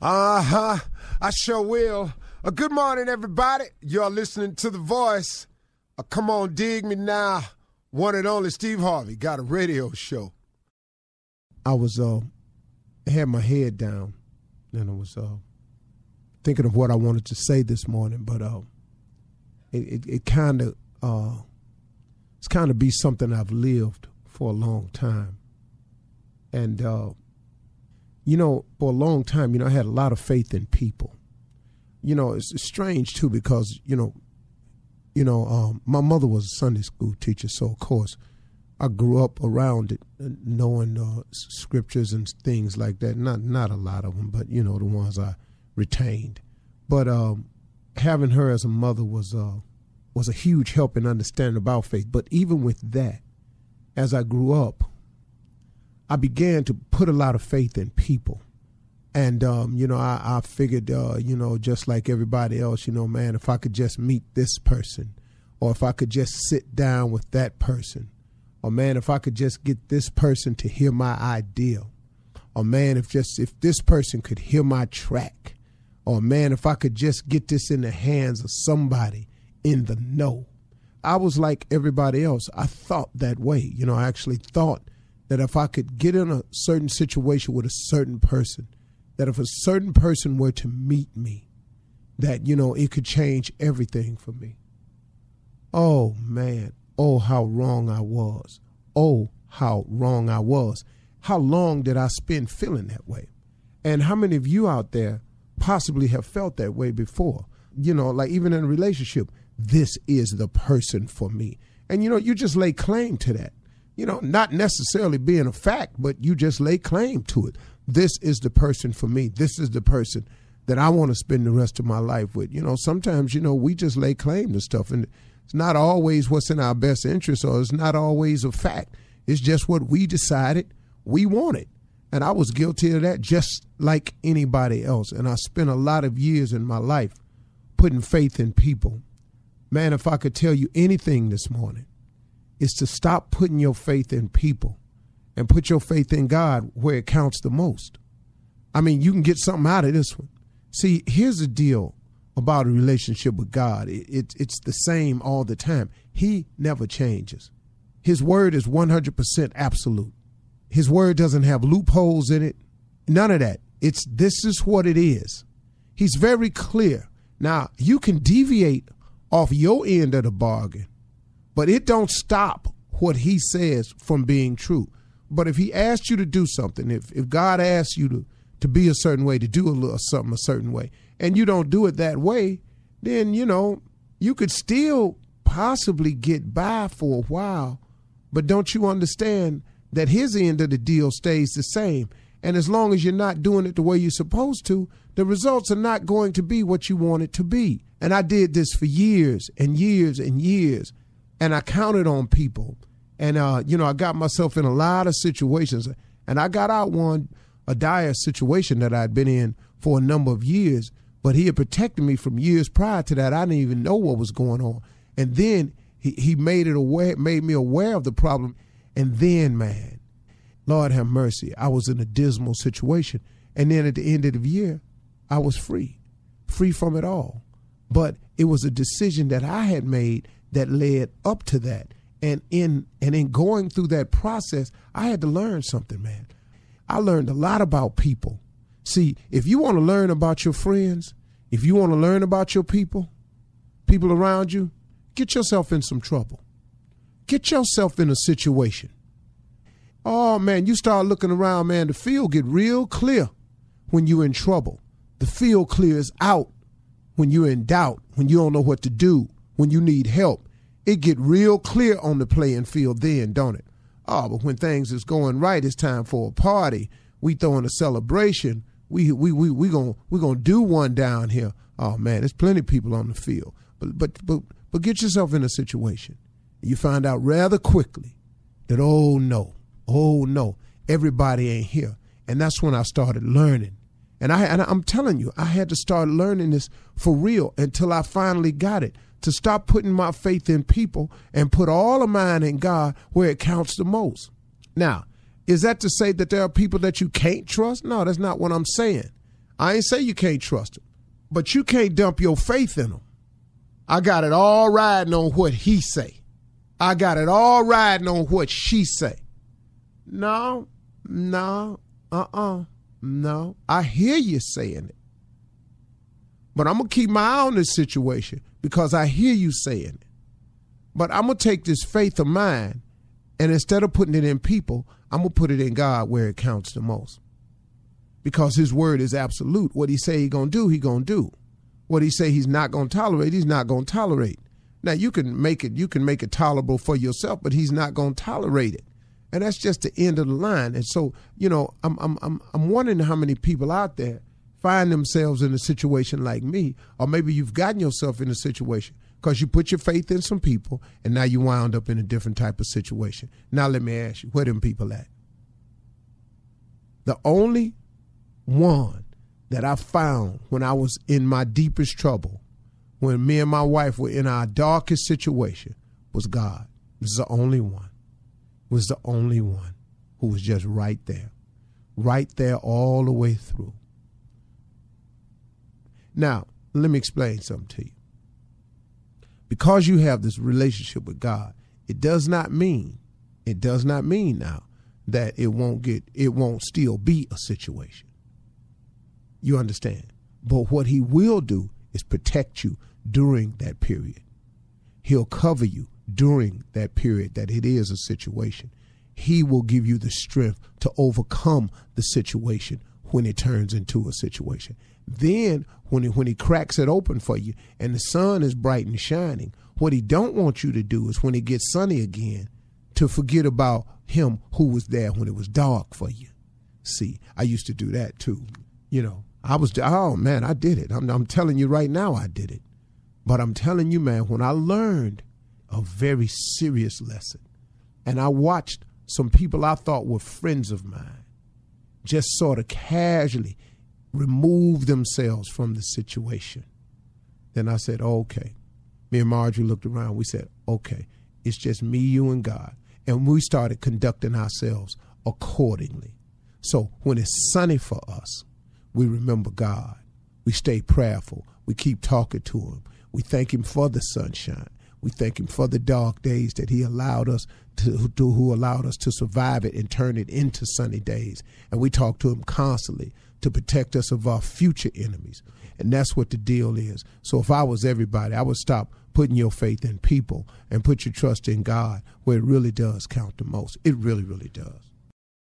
Uh huh. I sure will. Uh, good morning, everybody. You're listening to The Voice. Uh, come on, dig me now. One and only Steve Harvey got a radio show. I was uh had my head down and I was uh thinking of what I wanted to say this morning, but uh it it, it kind of uh it's kind of be something I've lived for a long time. And uh you know, for a long time, you know, I had a lot of faith in people. You know, it's, strange too because you know, you know, um, my mother was a Sunday school teacher, so of course, I grew up around it, uh, knowing uh, scriptures and things like that. Not not a lot of them, but you know, the ones I retained. But um, having her as a mother was uh, was a huge help in understanding about faith. But even with that, as I grew up, I began to put a lot of faith in people. And, um, you know, I, I figured, uh, you know, just like everybody else, you know, man, if I could just meet this person, or if I could just sit down with that person, or man, if I could just get this person to hear my idea, or man, if just if this person could hear my track, or man, if I could just get this in the hands of somebody in the know. I was like everybody else. I thought that way. You know, I actually thought that if I could get in a certain situation with a certain person, that if a certain person were to meet me, that, you know, it could change everything for me. Oh, man. Oh, how wrong I was. Oh, how wrong I was. How long did I spend feeling that way? And how many of you out there possibly have felt that way before? You know, like even in a relationship, this is the person for me. And, you know, you just lay claim to that you know, not necessarily being a fact, but you just lay claim to it. This is the person for me. This is the person that I want to spend the rest of my life with. You know, sometimes, you know, we just lay claim to stuff and it's not always what's in our best interest or it's not always a fact. It's just what we decided we wanted. And I was guilty of that just like anybody else. And I spent a lot of years in my life putting faith in people. Man, if I could tell you anything this morning, is to stop putting your faith in people and put your faith in God where it counts the most. I mean, you can get something out of this one. See, here's the deal about a relationship with God it, it, it's the same all the time. He never changes. His word is 100% absolute. His word doesn't have loopholes in it, none of that. It's this is what it is. He's very clear. Now, you can deviate off your end of the bargain but it don't stop what he says from being true. But if he asks you to do something, if, if God asks you to, to be a certain way, to do a little something a certain way, and you don't do it that way, then, you know, you could still possibly get by for a while. But don't you understand that his end of the deal stays the same? And as long as you're not doing it the way you're supposed to, the results are not going to be what you want it to be. And I did this for years and years and years and I counted on people. And, uh, you know, I got myself in a lot of situations. And I got out one, a dire situation that I'd been in for a number of years. But he had protected me from years prior to that. I didn't even know what was going on. And then he, he made it aware, made me aware of the problem. And then, man, Lord have mercy, I was in a dismal situation. And then at the end of the year, I was free, free from it all. But it was a decision that I had made that led up to that. And in and in going through that process, I had to learn something, man. I learned a lot about people. See, if you want to learn about your friends, if you want to learn about your people, people around you, get yourself in some trouble. Get yourself in a situation. Oh man, you start looking around, man, the field get real clear when you're in trouble. The field clears out when you're in doubt, when you don't know what to do, when you need help. It get real clear on the playing field then, don't it? Oh, but when things is going right, it's time for a party. We throwing a celebration. We we we we gonna we gonna do one down here. Oh man, there's plenty of people on the field. But but but but get yourself in a situation. You find out rather quickly that oh no, oh no, everybody ain't here. And that's when I started learning. And I and I'm telling you, I had to start learning this for real until I finally got it to stop putting my faith in people and put all of mine in God where it counts the most. Now, is that to say that there are people that you can't trust? No, that's not what I'm saying. I ain't say you can't trust them, but you can't dump your faith in them. I got it all riding on what he say. I got it all riding on what she say. No, no, uh-uh, no. I hear you saying it. But I'm going to keep my eye on this situation because I hear you saying it. But I'm going to take this faith of mine and instead of putting it in people, I'm going to put it in God where it counts the most. Because his word is absolute. What he say he going to do, he going to do. What he say he's not going to tolerate, he's not going to tolerate. Now you can make it you can make it tolerable for yourself, but he's not going to tolerate it. And that's just the end of the line. And so, you know, I'm I'm I'm I'm wondering how many people out there find themselves in a situation like me, or maybe you've gotten yourself in a situation because you put your faith in some people and now you wound up in a different type of situation. Now let me ask you, where them people at? The only one that I found when I was in my deepest trouble, when me and my wife were in our darkest situation, was God. This is the only one. Was the only one who was just right there. Right there all the way through. Now, let me explain something to you. Because you have this relationship with God, it does not mean, it does not mean now that it won't get, it won't still be a situation. You understand? But what he will do is protect you during that period. He'll cover you during that period that it is a situation. He will give you the strength to overcome the situation when it turns into a situation. Then when he, when he cracks it open for you and the sun is bright and shining, what he don't want you to do is when it gets sunny again to forget about him who was there when it was dark for you. See, I used to do that too. You know, I was oh man, I did it. I'm, I'm telling you right now, I did it. But I'm telling you, man, when I learned a very serious lesson, and I watched some people I thought were friends of mine just sort of casually remove themselves from the situation. Then I said, okay. Me and Marjorie looked around. We said, okay, it's just me, you, and God. And we started conducting ourselves accordingly. So when it's sunny for us, we remember God. We stay prayerful. We keep talking to Him. We thank Him for the sunshine. We thank Him for the dark days that He allowed us to, who allowed us to survive it and turn it into sunny days. And we talk to Him constantly to protect us of our future enemies. And that's what the deal is. So if I was everybody, I would stop putting your faith in people and put your trust in God where it really does count the most. It really, really does.